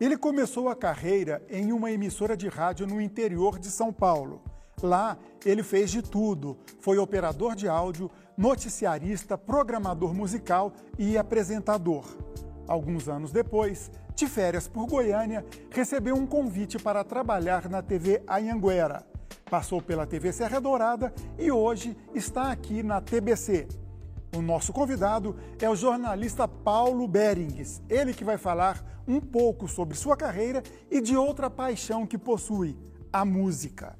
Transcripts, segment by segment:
Ele começou a carreira em uma emissora de rádio no interior de São Paulo. Lá, ele fez de tudo: foi operador de áudio, noticiarista, programador musical e apresentador. Alguns anos depois, de férias por Goiânia, recebeu um convite para trabalhar na TV Anhanguera. Passou pela TV Serra Dourada e hoje está aqui na TBC. O nosso convidado é o jornalista Paulo Berings, ele que vai falar um pouco sobre sua carreira e de outra paixão que possui, a música.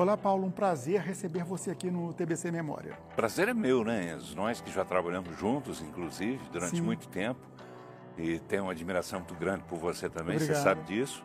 Olá, Paulo, um prazer receber você aqui no TBC Memória. Prazer é meu, né, Enzo? Nós que já trabalhamos juntos, inclusive, durante Sim. muito tempo, e tenho uma admiração muito grande por você também, Obrigado. você sabe disso.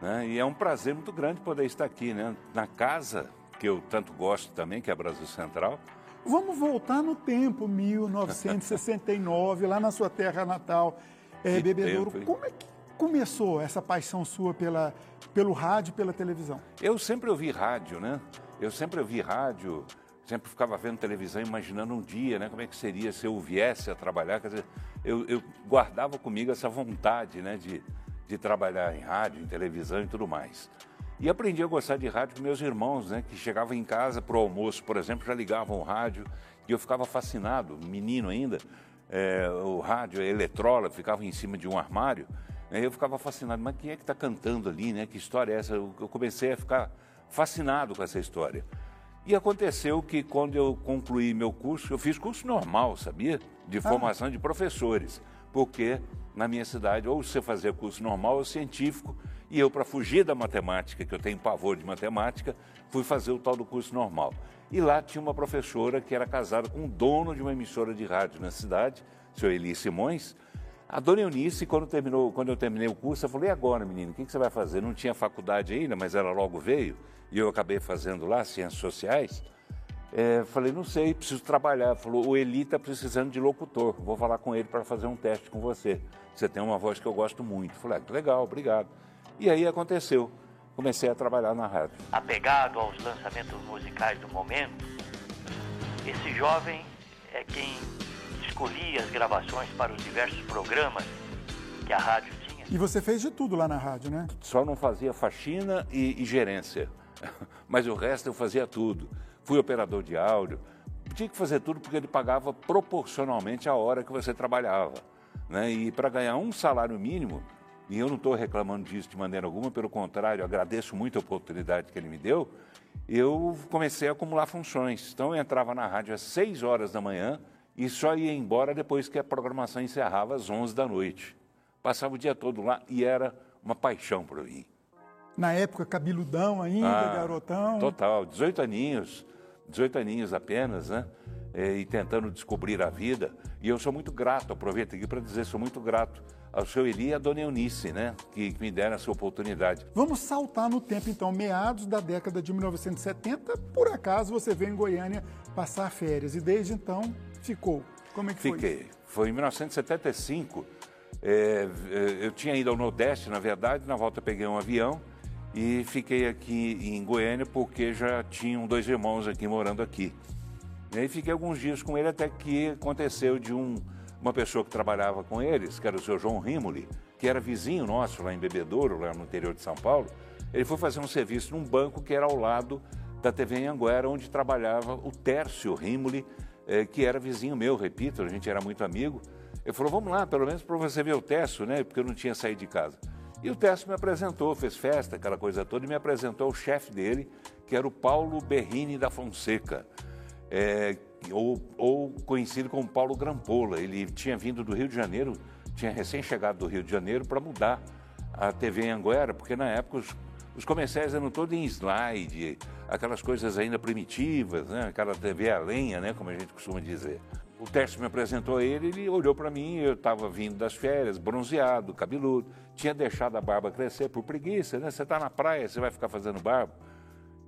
Né? E é um prazer muito grande poder estar aqui, né? Na casa que eu tanto gosto também, que é Brasil Central. Vamos voltar no tempo, 1969, lá na sua terra natal, é, Bebedouro. Como é que começou essa paixão sua pela, pelo rádio pela televisão? Eu sempre ouvi rádio, né? Eu sempre ouvi rádio, sempre ficava vendo televisão, imaginando um dia, né? Como é que seria se eu viesse a trabalhar. Quer dizer, eu, eu guardava comigo essa vontade, né? De, de trabalhar em rádio, em televisão e tudo mais. E aprendi a gostar de rádio com meus irmãos, né? Que chegavam em casa para o almoço, por exemplo, já ligavam o rádio e eu ficava fascinado, menino ainda. É, o rádio, a eletrola, ficava em cima de um armário eu ficava fascinado, mas quem é que está cantando ali, né? Que história é essa? Eu comecei a ficar fascinado com essa história. E aconteceu que quando eu concluí meu curso, eu fiz curso normal, sabia? De ah. formação ah. de professores, porque na minha cidade ou você fazia curso normal ou científico, e eu, para fugir da matemática, que eu tenho pavor de matemática, fui fazer o tal do curso normal. E lá tinha uma professora que era casada com o dono de uma emissora de rádio na cidade, senhor Eli Simões, a dona Eunice, quando, terminou, quando eu terminei o curso, eu falei, e agora, menino, o que, que você vai fazer? Não tinha faculdade ainda, mas ela logo veio, e eu acabei fazendo lá, Ciências Sociais. É, falei, não sei, preciso trabalhar. Falou, o Eli está precisando de locutor, vou falar com ele para fazer um teste com você. Você tem uma voz que eu gosto muito. Falei, ah, legal, obrigado. E aí aconteceu, comecei a trabalhar na rádio. Apegado aos lançamentos musicais do momento, esse jovem é quem escolhia as gravações para os diversos programas que a rádio tinha. E você fez de tudo lá na rádio, né? Só não fazia faxina e, e gerência, mas o resto eu fazia tudo. Fui operador de áudio, tinha que fazer tudo porque ele pagava proporcionalmente à hora que você trabalhava. Né? E para ganhar um salário mínimo, e eu não estou reclamando disso de maneira alguma, pelo contrário, agradeço muito a oportunidade que ele me deu, eu comecei a acumular funções. Então eu entrava na rádio às 6 horas da manhã, e só ia embora depois que a programação encerrava às 11 da noite. Passava o dia todo lá e era uma paixão para mim. Na época, cabeludão ainda, ah, garotão? Total, 18 aninhos, 18 aninhos apenas, né? E tentando descobrir a vida. E eu sou muito grato, aproveito aqui para dizer, sou muito grato ao seu Eli e à dona Eunice, né? Que, que me deram essa oportunidade. Vamos saltar no tempo, então, meados da década de 1970. Por acaso você veio em Goiânia passar férias e desde então ficou? Como é que Fiquei. foi? Fiquei. Foi em 1975. É, é, eu tinha ido ao Nordeste, na verdade, na volta peguei um avião e fiquei aqui em Goiânia porque já tinham dois irmãos aqui morando aqui. E aí fiquei alguns dias com ele até que aconteceu de um, uma pessoa que trabalhava com eles, que era o seu João Rimoli, que era vizinho nosso lá em Bebedouro, lá no interior de São Paulo. Ele foi fazer um serviço num banco que era ao lado da TV Anguera, onde trabalhava o Tércio Rimoli, é, que era vizinho meu, repito, a gente era muito amigo. Ele falou, vamos lá, pelo menos para você ver o Tércio, né? Porque eu não tinha saído de casa. E o Tércio me apresentou, fez festa, aquela coisa toda, e me apresentou o chefe dele, que era o Paulo Berrini da Fonseca, é, ou, ou, conhecido como Paulo Grampola. Ele tinha vindo do Rio de Janeiro, tinha recém-chegado do Rio de Janeiro para mudar a TV em Anguera, porque na época os, os comerciais eram todos em slide, aquelas coisas ainda primitivas, né? aquela TV a lenha, né? como a gente costuma dizer. O Tércio me apresentou a ele, ele olhou para mim, eu estava vindo das férias, bronzeado, cabeludo, tinha deixado a barba crescer por preguiça, né? Você está na praia, você vai ficar fazendo barba.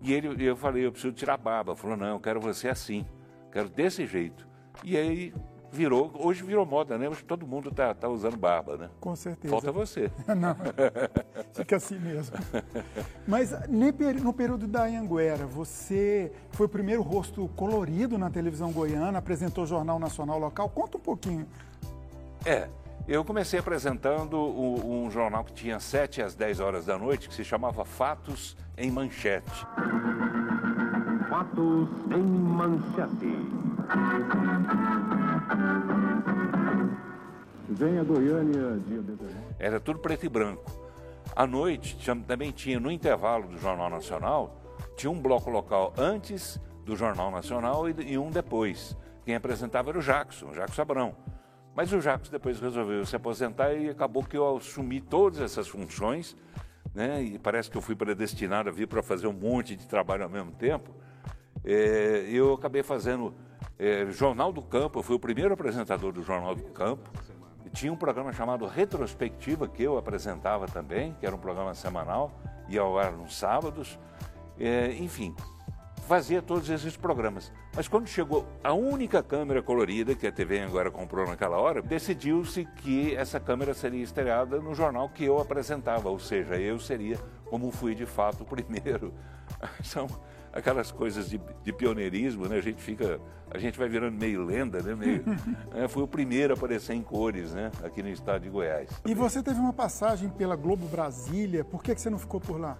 E ele, eu falei, eu preciso tirar a barba. Ele falou, não, eu quero você assim, quero desse jeito. E aí virou, hoje virou moda, né? Hoje todo mundo está tá usando barba, né? Com certeza. Falta você. Não, fica assim mesmo. Mas no período da Anhanguera, você foi o primeiro rosto colorido na televisão goiana, apresentou o Jornal Nacional Local. Conta um pouquinho. É, eu comecei apresentando um, um jornal que tinha 7 às 10 horas da noite, que se chamava Fatos em Manchete. Fatos em Manchete. Venha Goiânia, dia Era tudo preto e branco. À noite, também tinha, no intervalo do Jornal Nacional, tinha um bloco local antes do Jornal Nacional e, um depois. Quem apresentava era o Jackson, o Jackson Abrão. Mas o Jackson depois resolveu se aposentar e acabou que eu assumi todas essas funções, né? E parece que eu fui predestinado a vir para fazer um monte de trabalho ao mesmo tempo. É, eu acabei fazendo é, Jornal do Campo, eu fui o primeiro apresentador do Jornal do Campo. Tinha um programa chamado Retrospectiva, que eu apresentava também, que era um programa semanal, ia ao ar nos sábados. É, enfim, fazia todos esses programas. Mas quando chegou a única câmera colorida que a TV agora comprou naquela hora, decidiu-se que essa câmera seria estreada no jornal que eu apresentava, ou seja, eu seria, como fui de fato, o primeiro. São aquelas coisas de, de, pioneirismo, né? A gente fica, a gente vai virando meio lenda, né? Meio, é, foi o primeiro a aparecer em cores, né? Aqui no estado de Goiás. E você teve uma passagem pela Globo Brasília, por que, que você não ficou por lá?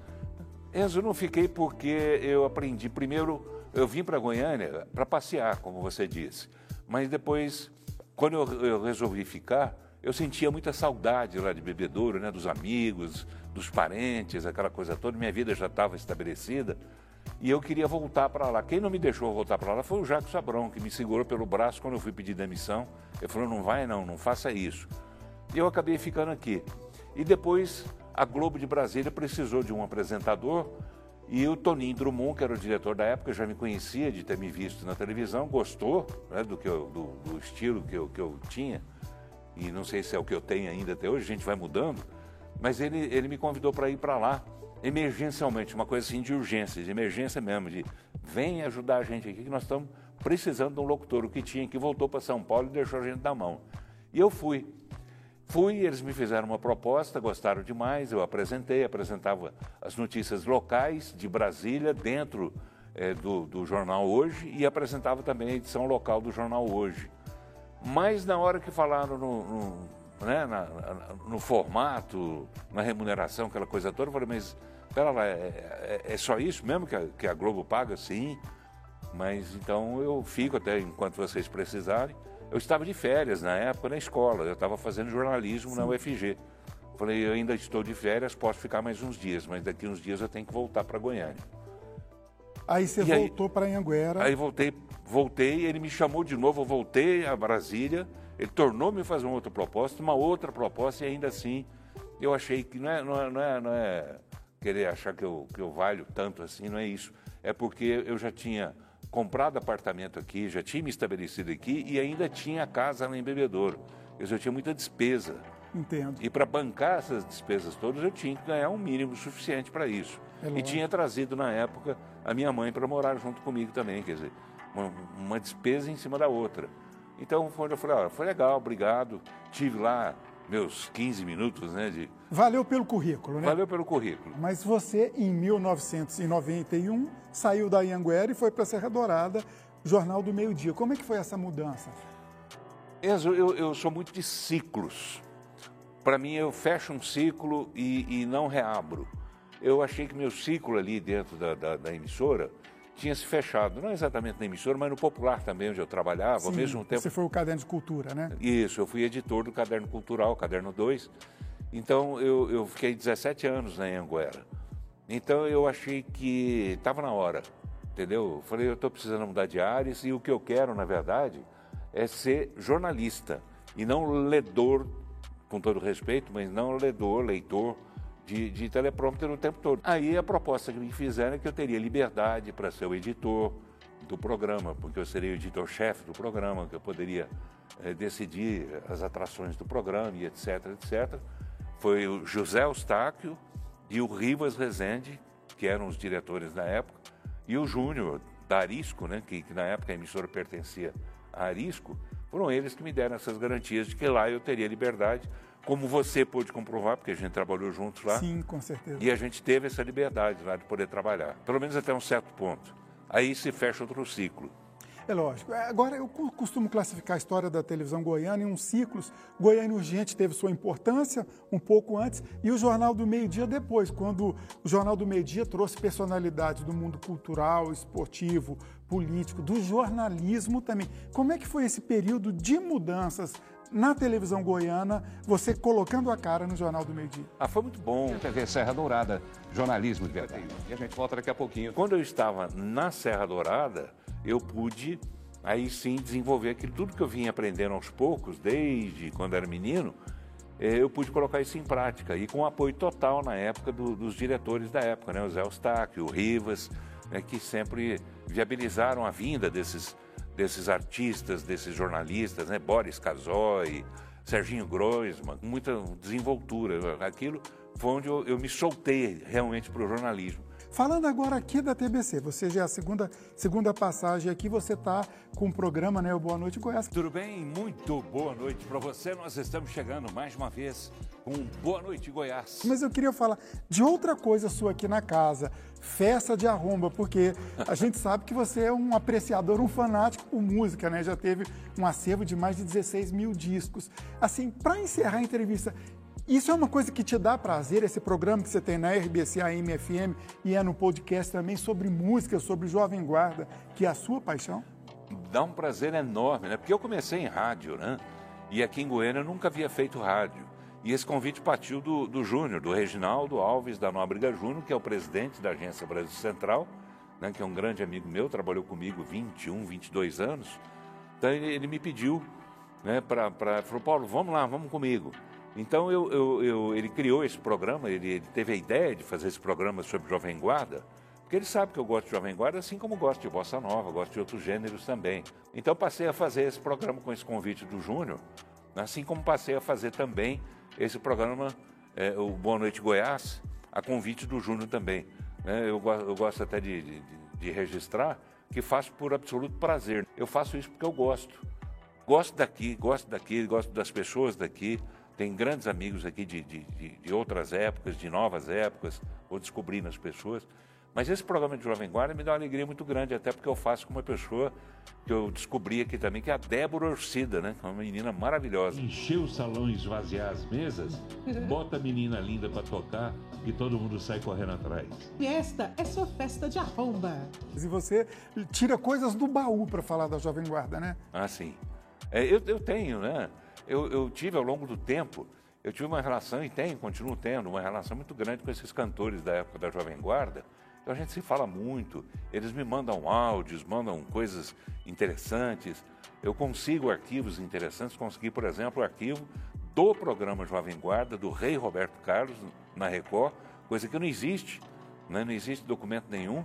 Enzo, eu não fiquei porque eu aprendi. Primeiro, eu vim para Goiânia para passear, como você disse. Mas depois, quando eu, eu, resolvi ficar, eu sentia muita saudade lá de Bebedouro, né? Dos amigos, dos parentes, aquela coisa toda. Minha vida já estava estabelecida e eu queria voltar para lá. Quem não me deixou voltar para lá foi o Jacques Sabrão, que me segurou pelo braço quando eu fui pedir demissão. Ele falou: não vai, não, não faça isso. E eu acabei ficando aqui. E depois a Globo de Brasília precisou de um apresentador e o Toninho Drummond, que era o diretor da época, já me conhecia de ter me visto na televisão, gostou né, do, que eu, do, do, estilo que eu, que eu tinha, e não sei se é o que eu tenho ainda até hoje, a gente vai mudando, mas ele, ele me convidou para ir para lá emergencialmente, uma coisa assim de urgência, de emergência mesmo, de vem ajudar a gente aqui que nós estamos precisando de um locutor. O que tinha que voltou para São Paulo e deixou a gente na mão. E eu fui. Fui, eles me fizeram uma proposta, gostaram demais, eu apresentei, apresentava as notícias locais de Brasília dentro é, do, do jornal Hoje e apresentava também a edição local do jornal Hoje. Mas na hora que falaram no, no né, na, no formato, na remuneração, aquela coisa toda. Eu falei, mas pera lá, é, é, é só isso mesmo que a, que a, Globo paga? Sim. Mas então eu fico até enquanto vocês precisarem. Eu estava de férias na época na escola, eu estava fazendo jornalismo Sim. na UFG. Falei, eu ainda estou de férias, posso ficar mais uns dias, mas daqui uns dias eu tenho que voltar para Goiânia. Aí você e voltou para Anhanguera. Aí voltei, voltei, ele me chamou de novo, eu voltei a Brasília ele tornou-me fazer uma outra proposta, uma outra proposta, e ainda assim eu achei que não é, não é, não é, não é querer achar que eu, que eu valho tanto assim, não é isso. É porque eu já tinha comprado apartamento aqui, já tinha me estabelecido aqui e ainda tinha casa lá em Bebedouro. Eu já tinha muita despesa. Entendo. E para bancar essas despesas todas, eu tinha que ganhar um mínimo suficiente para isso. É e tinha trazido na época a minha mãe para morar junto comigo também, quer dizer, uma, uma despesa em cima da outra. Então eu falei, olha, foi legal, obrigado. Tive lá meus 15 minutos, né? De... Valeu pelo currículo, né? Valeu pelo currículo. Mas você, em 1991, saiu da Ianguera e foi para Serra Dourada, Jornal do Meio Dia. Como é que foi essa mudança? Enzo, eu, eu sou muito de ciclos. Para mim, eu fecho um ciclo e, e, não reabro. Eu achei que meu ciclo ali dentro da, da, da emissora tinha se fechado, não exatamente na emissora, mas no Popular também, onde eu trabalhava, Sim, ao mesmo tempo... você foi o Caderno de Cultura, né? Isso, eu fui editor do Caderno Cultural, Caderno 2, então eu, eu fiquei 17 anos na Anguera. Então eu achei que estava na hora, entendeu? Falei, eu estou precisando mudar de áreas e o que eu quero, na verdade, é ser jornalista e não ledor, com todo respeito, mas não ledor, leitor, de, de teleprompter o tempo todo. Aí a proposta que me fizeram é que eu teria liberdade para ser o editor do programa, porque eu seria o editor-chefe do programa, que eu poderia é, decidir as atrações do programa e etc, etc. Foi o José Eustáquio e o Rivas Rezende, que eram os diretores na época, e o Júnior, da Arisco, né, que, que na época a emissora pertencia a Arisco, Foram eles que me deram essas garantias de que lá eu teria liberdade, como você pôde comprovar, porque a gente trabalhou juntos lá. Sim, com certeza. E a gente teve essa liberdade lá de poder trabalhar, pelo menos até um certo ponto. Aí se fecha outro ciclo. É lógico. É, agora, eu costumo classificar a história da televisão goiana em uns ciclos. Goiânia Urgente teve sua importância um pouco antes e o Jornal do Meio Dia depois, quando o Jornal do Meio Dia trouxe personalidades do mundo cultural, esportivo, político, do jornalismo também. Como é que foi esse período de mudanças na televisão goiana, você colocando a cara no Jornal do Meio Dia? Ah, foi muito bom. TV Serra Dourada, jornalismo de verdade. E a gente volta daqui a pouquinho. Quando eu estava na Serra Dourada, eu pude aí sim desenvolver aquilo tudo que eu vinha aprendendo aos poucos, desde quando era menino, eh, eu pude colocar isso em prática e com apoio total na época do, dos diretores da época, né? o Zé Eustáquio, o Rivas, né? que sempre viabilizaram a vinda desses, desses artistas, desses jornalistas, né? Boris Casoy, Serginho Groisman, muita desenvoltura. Aquilo foi onde eu, eu me soltei realmente para o jornalismo. Falando agora aqui da TBC, você já é a segunda, segunda passagem aqui, você está com o programa, né? O Boa Noite Goiás. Tudo bem? Muito boa noite para você. Nós estamos chegando mais uma vez com Boa Noite Goiás. Mas eu queria falar de outra coisa sua aqui na casa, festa de arromba, porque a gente sabe que você é um apreciador, um fanático por música, né? Já teve um acervo de mais de 16 mil discos. Assim, para encerrar a entrevista, isso é uma coisa que te dá prazer, esse programa que você tem na RBC AM FM e é no podcast também sobre música, sobre Jovem Guarda, que é a sua paixão? Dá um prazer enorme, né? Porque eu comecei em rádio, né? E aqui em Goiânia eu nunca havia feito rádio. E esse convite partiu do, do Júnior, do Reginaldo Alves da Nóbrega Júnior, que é o presidente da Agência Brasil Central, né, que é um grande amigo meu, trabalhou comigo 21, 22 anos. Então ele, ele me pediu, né, para. Falou, Paulo, vamos lá, vamos comigo. Então eu, eu, eu, ele criou esse programa, ele, ele, teve a ideia de fazer esse programa sobre Jovem Guarda, porque ele sabe que eu gosto de Jovem Guarda, assim como gosto de Bossa Nova, gosto de outros gêneros também. Então passei a fazer esse programa com esse convite do Júnior, assim como passei a fazer também esse programa, é, o Boa Noite Goiás, a convite do Júnior também. Né? Eu, eu, gosto até de, de, de registrar que faço por absoluto prazer. Eu faço isso porque eu gosto. Gosto daqui, gosto daqui, gosto das pessoas daqui. Tem grandes amigos aqui de, de, de, de outras épocas, de novas épocas, vou descobrindo as pessoas. Mas esse programa de Jovem Guarda me dá uma alegria muito grande, até porque eu faço com uma pessoa que eu descobri aqui também, que é a Débora Orcida, né? Uma menina maravilhosa. Encher o salão e esvaziar as mesas, bota a menina linda para tocar e todo mundo sai correndo atrás. E esta é sua festa de arromba. E você tira coisas do baú para falar da Jovem Guarda, né? Ah, sim. É, eu, eu tenho, né? Eu, eu tive ao longo do tempo, eu tive uma relação e tenho, continuo tendo, uma relação muito grande com esses cantores da época da Jovem Guarda. Então a gente se fala muito, eles me mandam áudios, mandam coisas interessantes. Eu consigo arquivos interessantes, consegui, por exemplo, o arquivo do programa Jovem Guarda, do Rei Roberto Carlos, na Record, coisa que não existe, né? não existe documento nenhum.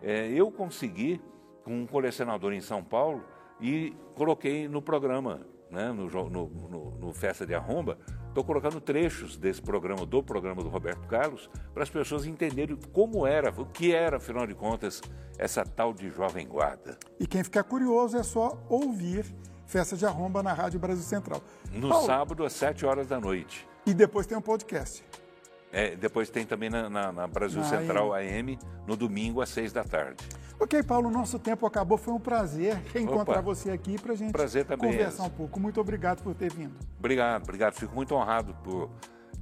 É, eu consegui, com um colecionador em São Paulo, e coloquei no programa né, no, no, no, no, Festa de Arromba, estou colocando trechos desse programa, do programa do Roberto Carlos, para as pessoas entenderem como era, o que era, afinal de contas, essa tal de Jovem Guarda. E quem ficar curioso é só ouvir Festa de Arromba na Rádio Brasil Central. No Paulo, sábado, às 7 horas da noite. E depois tem um podcast. É, depois tem também na, na, na Brasil na Central AM. AM, no domingo, às 6 da tarde. Ok, Paulo, nosso tempo acabou. Foi um prazer reencontrar Opa, você aqui para a gente conversar um pouco. Muito obrigado por ter vindo. Obrigado, obrigado. Fico muito honrado por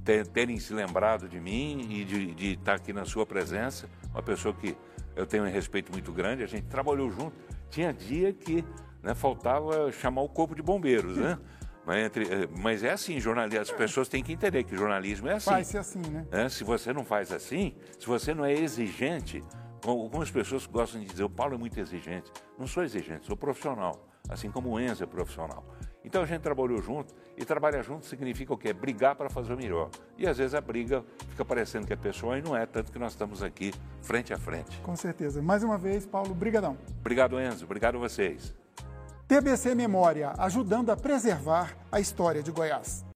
ter, terem se lembrado de mim e de, de estar aqui na sua presença. Uma pessoa que eu tenho um respeito muito grande. A gente trabalhou junto. Tinha dia que né, faltava chamar o corpo de bombeiros, né? Mas, entre, mas é assim, jornalismo, as pessoas têm que entender que jornalismo é assim. Faz ser assim, né? É, se você não faz assim, se você não é exigente, Algumas pessoas gostam de dizer, o Paulo é muito exigente. Não sou exigente, sou profissional, assim como o Enzo é profissional. Então a gente trabalhou junto, e trabalhar junto significa o quê? Brigar para fazer o melhor. E às vezes a briga fica parecendo que é pessoal e não é, tanto que nós estamos aqui frente a frente. Com certeza. Mais uma vez, Paulo, brigadão. Obrigado, Enzo. Obrigado a vocês. TBC Memória, ajudando a preservar a história de Goiás.